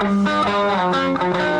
This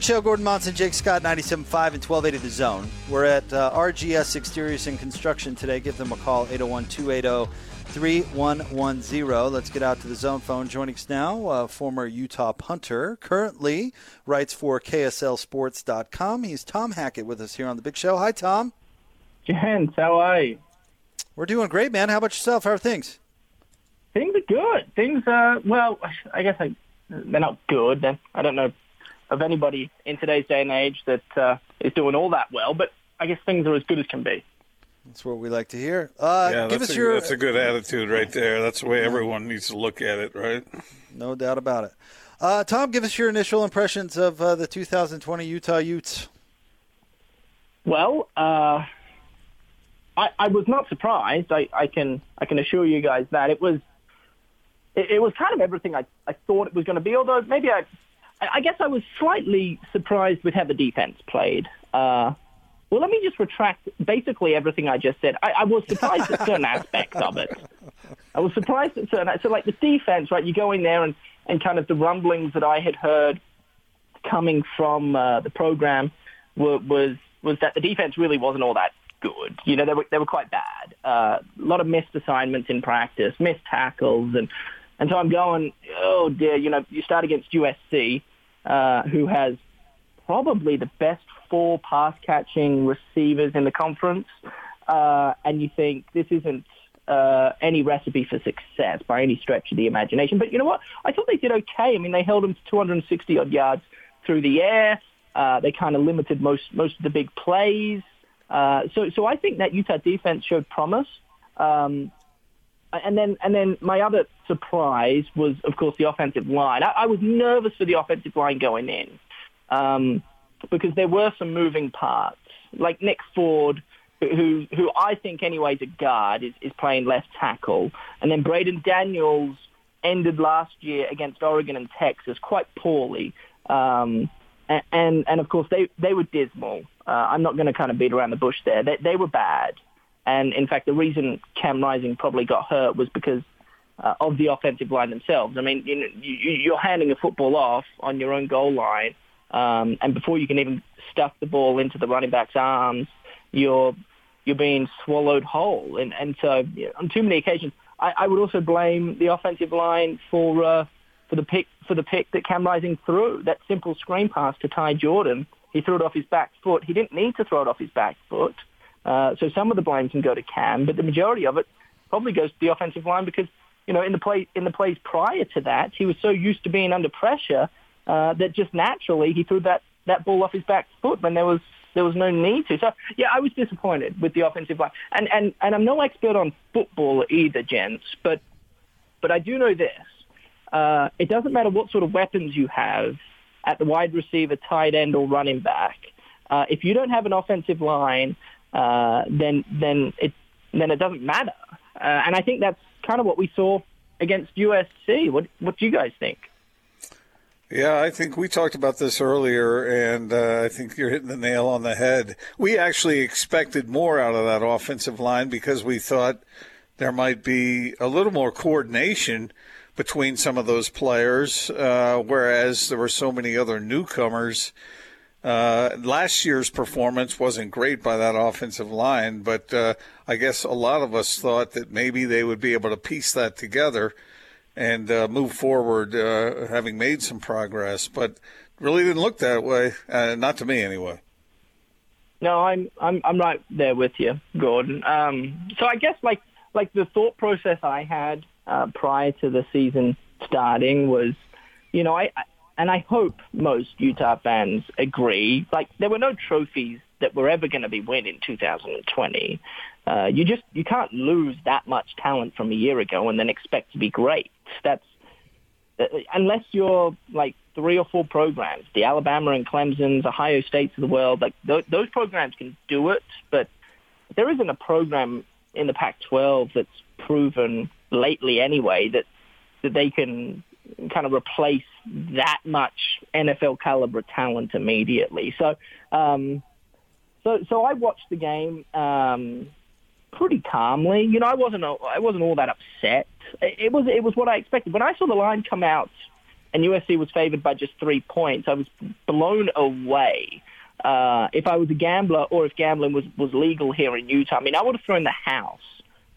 Big Show, Gordon Monson, Jake Scott, 97.5 and 1280 The Zone. We're at uh, RGS Exteriors and Construction today. Give them a call, 801 280 3110. Let's get out to the zone phone. Joining us now, uh, former Utah punter, currently writes for KSLSports.com. He's Tom Hackett with us here on the Big Show. Hi, Tom. Gents, how are you? We're doing great, man. How about yourself? How are things? Things are good. Things are, well, I guess I, they're not good. I don't know of anybody in today's day and age that uh, is doing all that well, but I guess things are as good as can be. That's what we like to hear. Uh, yeah, give that's us a, your. that's a good attitude right there. That's the way everyone needs to look at it, right? No doubt about it. Uh, Tom, give us your initial impressions of uh, the 2020 Utah Utes. Well, uh, I, I, was not surprised. I, I, can I can assure you guys that it was it, it was kind of everything I, I thought it was going to be. Although maybe I I guess I was slightly surprised with how the defense played. Uh, well, let me just retract basically everything I just said. I, I was surprised at certain aspects of it. I was surprised at certain. So, like the defense, right? You go in there and and kind of the rumblings that I had heard coming from uh, the program were, was was that the defense really wasn't all that good. You know, they were they were quite bad. Uh, a lot of missed assignments in practice, missed tackles, and and so I'm going, oh dear. You know, you start against USC, uh, who has probably the best four pass catching receivers in the conference, uh, and you think this isn't uh, any recipe for success by any stretch of the imagination. But you know what? I thought they did okay. I mean, they held them to 260 odd yards through the air. Uh, they kind of limited most most of the big plays. Uh, so so I think that Utah defense showed promise. Um, and then and then my other surprise was, of course, the offensive line. I, I was nervous for the offensive line going in um, because there were some moving parts, like Nick Ford, who who I think anyway is a guard, is, is playing left tackle, and then Braden Daniels ended last year against Oregon and Texas quite poorly. Um, and, and, and of course they, they were dismal. Uh, I'm not going to kind of beat around the bush there. They, they were bad. And in fact, the reason Cam Rising probably got hurt was because uh, of the offensive line themselves. I mean, you know, you, you're handing a football off on your own goal line, um, and before you can even stuff the ball into the running back's arms, you're you're being swallowed whole. And and so you know, on too many occasions, I, I would also blame the offensive line for uh, for the pick for the pick that Cam Rising threw. That simple screen pass to Ty Jordan, he threw it off his back foot. He didn't need to throw it off his back foot. Uh, so some of the blame can go to Cam, but the majority of it probably goes to the offensive line because you know in the play in the plays prior to that he was so used to being under pressure uh, that just naturally he threw that that ball off his back foot when there was there was no need to. So yeah, I was disappointed with the offensive line, and and and I'm no expert on football either, gents, but but I do know this: uh, it doesn't matter what sort of weapons you have at the wide receiver, tight end, or running back. Uh, if you don't have an offensive line uh, then then it then it doesn't matter. Uh, and I think that's kind of what we saw against USC. What what do you guys think? Yeah, I think we talked about this earlier, and uh, I think you're hitting the nail on the head. We actually expected more out of that offensive line because we thought there might be a little more coordination between some of those players, uh, whereas there were so many other newcomers uh, last year's performance wasn't great by that offensive line, but uh, I guess a lot of us thought that maybe they would be able to piece that together and uh, move forward, uh, having made some progress. But really didn't look that way, uh, not to me anyway. No, I'm I'm I'm right there with you, Gordon. Um, so I guess like like the thought process I had uh, prior to the season starting was, you know, I and I hope most Utah fans agree, like there were no trophies that were ever going to be won in 2020. uh, you just you can't lose that much talent from a year ago and then expect to be great. That's uh, unless you're like three or four programs, the Alabama and Clemson's, Ohio States of the world, like th- those programs can do it, but there isn't a program in the Pac-12 that's proven lately anyway that that they can kind of replace that much NFL caliber talent immediately. So, um, so, so I watched the game um, pretty calmly. You know, I wasn't I wasn't all that upset. It was it was what I expected. When I saw the line come out and USC was favored by just three points, I was blown away. Uh, if I was a gambler or if gambling was, was legal here in Utah, I mean, I would have thrown the house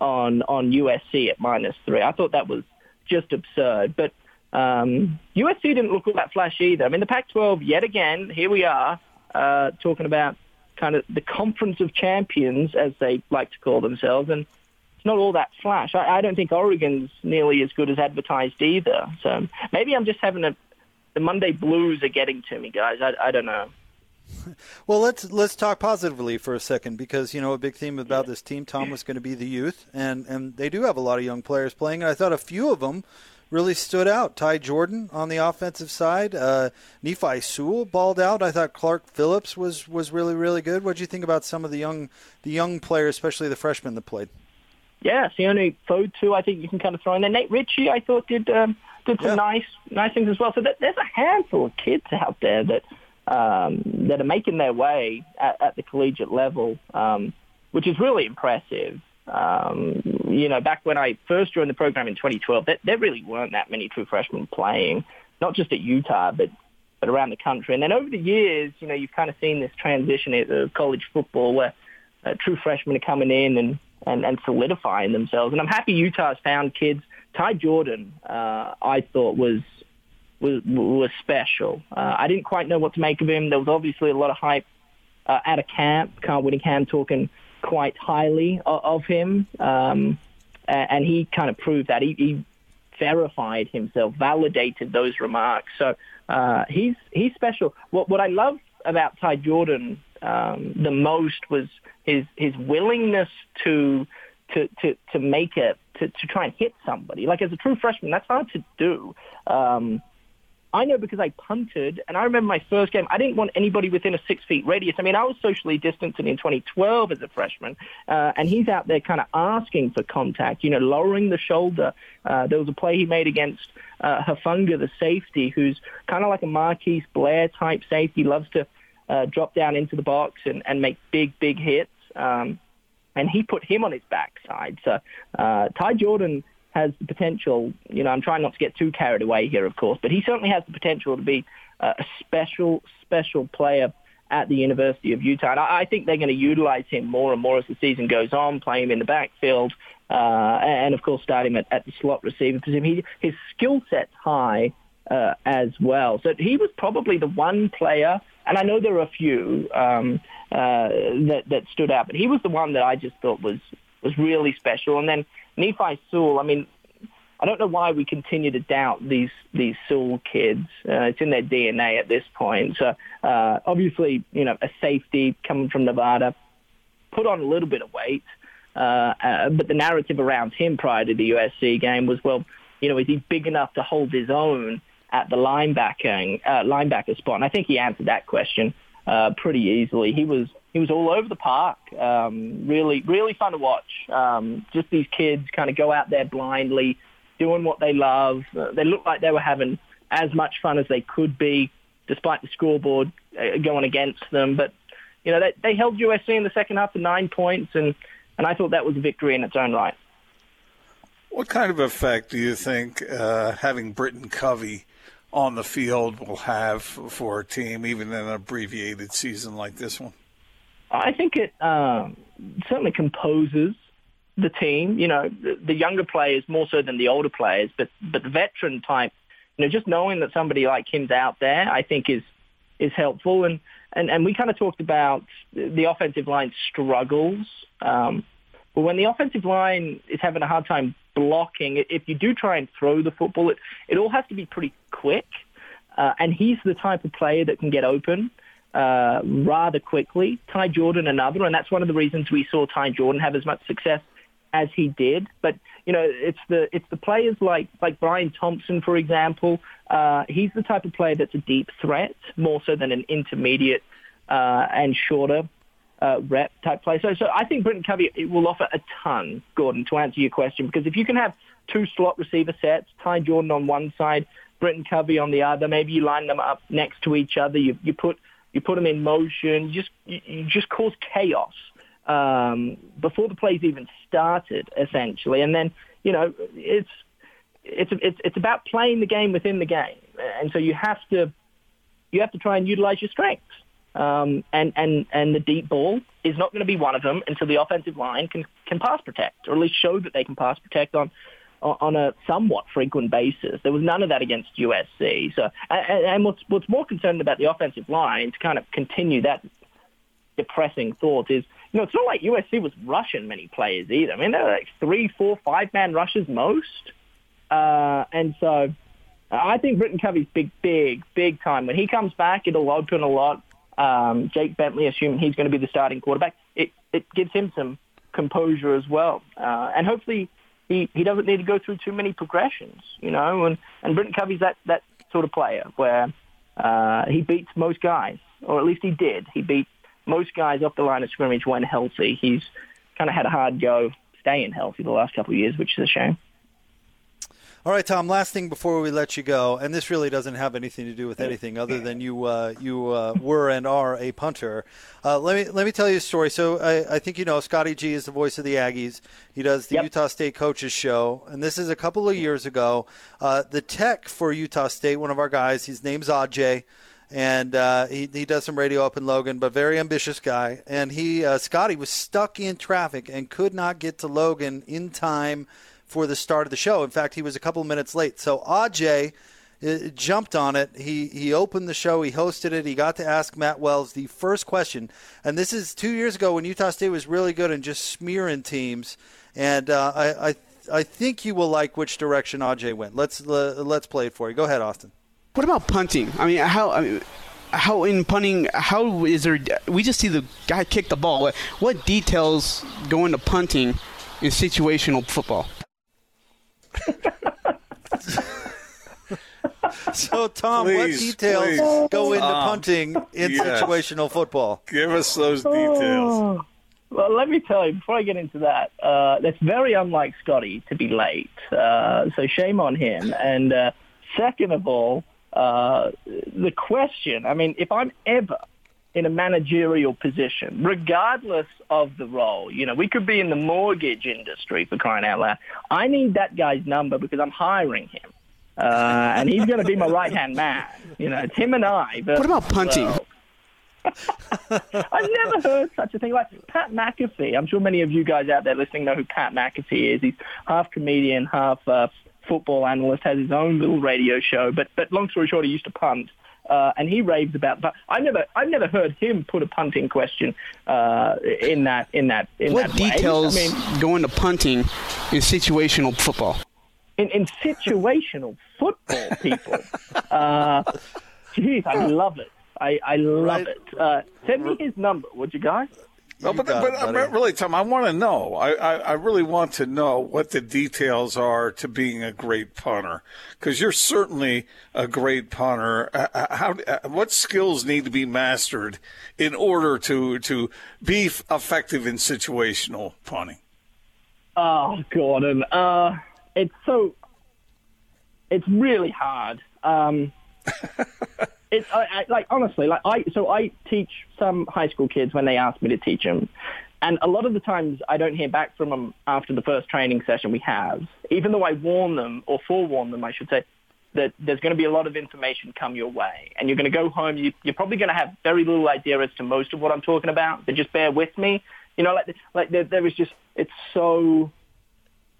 on on USC at minus three. I thought that was just absurd. But um, USC didn't look all that flashy either. I mean, the Pac-12 yet again. Here we are uh, talking about kind of the conference of champions, as they like to call themselves, and it's not all that flash. I, I don't think Oregon's nearly as good as advertised either. So maybe I'm just having a the Monday blues are getting to me, guys. I, I don't know. Well, let's let's talk positively for a second because you know a big theme about this team, Tom, was going to be the youth, and and they do have a lot of young players playing, and I thought a few of them really stood out. Ty Jordan on the offensive side, uh, Nephi Sewell balled out. I thought Clark Phillips was was really really good. What do you think about some of the young the young players, especially the freshmen that played? Yeah, Sione too. I think you can kind of throw in there. Nate Ritchie, I thought did um, did some yeah. nice nice things as well. So that, there's a handful of kids out there that um, that are making their way at, at the collegiate level, um, which is really impressive. Um, you know, back when I first joined the program in 2012, there, there really weren't that many true freshmen playing, not just at Utah, but but around the country. And then over the years, you know, you've kind of seen this transition of college football where uh, true freshmen are coming in and, and, and solidifying themselves. And I'm happy Utah's found kids. Ty Jordan, uh, I thought was was was special. Uh, I didn't quite know what to make of him. There was obviously a lot of hype uh, at a camp. Kyle Whittingham talking quite highly of, of him, um, and he kind of proved that. He, he verified himself, validated those remarks. So uh, he's he's special. What what I love about Ty Jordan um, the most was his his willingness to to to to make it to to try and hit somebody. Like as a true freshman, that's hard to do. Um, I know because I punted, and I remember my first game, I didn't want anybody within a six feet radius. I mean, I was socially distancing in 2012 as a freshman, uh, and he's out there kind of asking for contact, you know, lowering the shoulder. Uh, there was a play he made against uh, Hufanga, the safety, who's kind of like a Marquise Blair type safety, loves to uh, drop down into the box and, and make big, big hits. Um, and he put him on his backside. So uh, Ty Jordan has the potential, you know, I'm trying not to get too carried away here, of course, but he certainly has the potential to be uh, a special, special player at the University of Utah. And I, I think they're going to utilize him more and more as the season goes on, play him in the backfield, uh, and, of course, start him at, at the slot receiver position. He, his skill set's high uh, as well. So he was probably the one player, and I know there are a few um, uh, that, that stood out, but he was the one that I just thought was was really special. And then Nephi Sewell, I mean, I don't know why we continue to doubt these these Sewell kids. Uh, it's in their DNA at this point. So uh, obviously, you know, a safety coming from Nevada put on a little bit of weight, uh, uh, but the narrative around him prior to the USC game was, well, you know, is he big enough to hold his own at the linebacker uh, linebacker spot? And I think he answered that question uh, pretty easily. He was he was all over the park. Um, really, really fun to watch. Um, just these kids kind of go out there blindly, doing what they love. Uh, they looked like they were having as much fun as they could be, despite the scoreboard uh, going against them. But you know, they, they held USC in the second half to nine points, and and I thought that was a victory in its own right. What kind of effect do you think uh, having Britton Covey on the field will have for a team, even in an abbreviated season like this one? I think it um, certainly composes the team. You know, the, the younger players more so than the older players, but but the veteran type, you know, just knowing that somebody like him's out there, I think is is helpful. And and and we kind of talked about the offensive line struggles. Um, but when the offensive line is having a hard time blocking, if you do try and throw the football, it, it all has to be pretty quick. Uh, and he's the type of player that can get open. Uh, rather quickly. Ty Jordan another, and that's one of the reasons we saw Ty Jordan have as much success as he did. But you know, it's the it's the players like like Bryan Thompson, for example. Uh, he's the type of player that's a deep threat more so than an intermediate uh, and shorter uh, rep type play. So, so I think Britton Covey will offer a ton, Gordon, to answer your question, because if you can have two slot receiver sets, Ty Jordan on one side, Britton Covey on the other, maybe you line them up next to each other, you, you put you put them in motion, you just you, you just cause chaos um, before the plays even started, essentially, and then you know it's it's it's it's about playing the game within the game, and so you have to you have to try and utilize your strengths. Um, and, and, and the deep ball is not going to be one of them until the offensive line can, can pass protect, or at least show that they can pass protect on, on a somewhat frequent basis. There was none of that against USC. So, and, what's, what's more concerning about the offensive line to kind of continue that depressing thought is, you know, it's not like USC was rushing many players either. I mean, there were like three, four, five-man rushes most. Uh, and so I think Britton Covey's big, big, big time. When he comes back, it'll open a lot um, Jake Bentley, assuming he's going to be the starting quarterback, it, it gives him some composure as well. Uh, and hopefully he, he doesn't need to go through too many progressions, you know, and, and Britton Covey's that, that sort of player where uh, he beats most guys, or at least he did. He beat most guys off the line of scrimmage when healthy. He's kind of had a hard go staying healthy the last couple of years, which is a shame. All right, Tom. Last thing before we let you go, and this really doesn't have anything to do with anything other than you uh, you uh, were and are a punter. Uh, let me let me tell you a story. So I, I, think you know Scotty G is the voice of the Aggies. He does the yep. Utah State coaches show, and this is a couple of years ago. Uh, the tech for Utah State, one of our guys, his name's Aj and uh, he, he does some radio up in Logan, but very ambitious guy. And he, uh, Scotty, was stuck in traffic and could not get to Logan in time for the start of the show. In fact, he was a couple minutes late. So Aj uh, jumped on it. He he opened the show. He hosted it. He got to ask Matt Wells the first question, and this is two years ago when Utah State was really good and just smearing teams. And uh, I, I I think you will like which direction Aj went. Let's let's play it for you. Go ahead, Austin. What about punting? I mean, how I mean, how in punting? How is there? We just see the guy kick the ball. What details go into punting in situational football? so, Tom, please, what details please. go into um, punting in yes. situational football? Give us those details. Oh. Well, let me tell you, before I get into that, uh, that's very unlike Scotty to be late. Uh, so shame on him. And uh, second of all, uh, the question, I mean, if I'm ever in a managerial position, regardless of the role. You know, we could be in the mortgage industry for crying out loud. I need that guy's number because I'm hiring him. Uh, and he's going to be my right hand man. You know, it's him and I. But, what about punting? I've never heard such a thing. Like Pat McAfee. I'm sure many of you guys out there listening know who Pat McAfee is. He's half comedian, half uh, football analyst, has his own little radio show. But but long story short, he used to punt uh, and he raves about. But I never, I've never heard him put a punting question uh, in that in that in what that details I mean, go into punting in situational football? In, in situational football, people. uh, geez, I love it. I, I love right. it. Uh, send me his number, would you guys? No, but, but, but really, Tom, I want to know. I, I, I, really want to know what the details are to being a great punter, because you're certainly a great punter. Uh, uh, how, uh, what skills need to be mastered in order to to be effective in situational punting? Oh, Gordon, uh, it's so it's really hard. Um, it's I, I, like honestly, like I so I teach some high school kids when they ask me to teach them, and a lot of the times I don't hear back from them after the first training session we have, even though I warn them or forewarn them, I should say, that there's going to be a lot of information come your way, and you're going to go home. You, you're probably going to have very little idea as to most of what I'm talking about, but just bear with me. You know, like like there, there is just it's so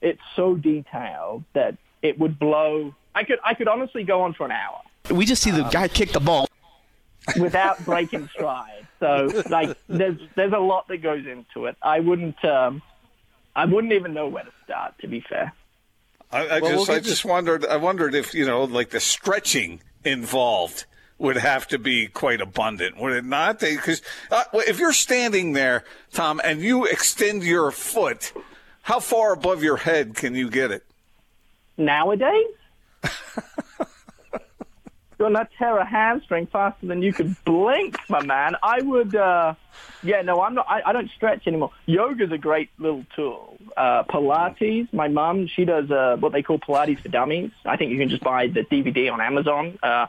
it's so detailed that it would blow. I could I could honestly go on for an hour we just see the guy kick the ball without breaking stride. So like there's there's a lot that goes into it. I wouldn't um, I wouldn't even know where to start. To be fair. I, I well, just we'll I just wondered I wondered if you know like the stretching involved would have to be quite abundant, would it not? Because uh, if you're standing there, Tom, and you extend your foot, how far above your head can you get it? Nowadays, you're not tear a hamstring faster than you could blink, my man. I would. Uh, yeah, no, I'm not. I, I don't stretch anymore. Yoga's a great little tool. Uh, Pilates. My mom, she does uh, what they call Pilates for dummies. I think you can just buy the DVD on Amazon. Uh,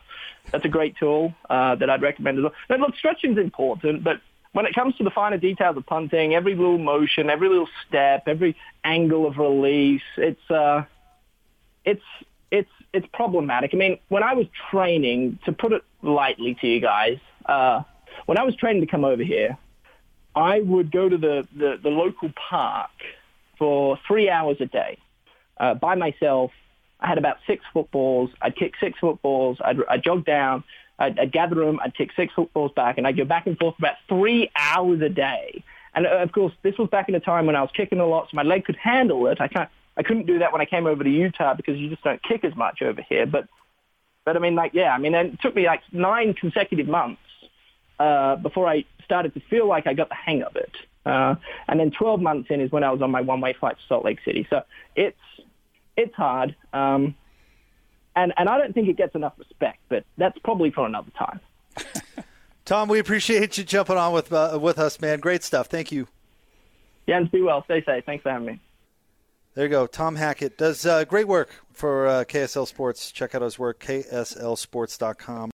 that's a great tool uh, that I'd recommend as well. Now, look, stretching's important, but when it comes to the finer details of punting, every little motion, every little step, every angle of release, it's uh, it's it's it's problematic. I mean, when I was training, to put it lightly to you guys, uh, when I was training to come over here, I would go to the, the, the local park for three hours a day uh, by myself. I had about six footballs. I'd kick six footballs. I'd, I'd jog down. I'd, I'd gather them. I'd kick six footballs back, and I'd go back and forth for about three hours a day. And uh, of course, this was back in a time when I was kicking a lot, so my leg could handle it. I can't. I couldn't do that when I came over to Utah because you just don't kick as much over here. But, but I mean, like, yeah, I mean, it took me like nine consecutive months uh, before I started to feel like I got the hang of it. Uh, and then 12 months in is when I was on my one-way flight to Salt Lake City. So it's it's hard, um, and and I don't think it gets enough respect. But that's probably for another time. Tom, we appreciate you jumping on with uh, with us, man. Great stuff. Thank you. Jens, be well. Stay safe. Thanks for having me. There you go. Tom Hackett does uh, great work for uh, KSL Sports. Check out his work, kslsports.com.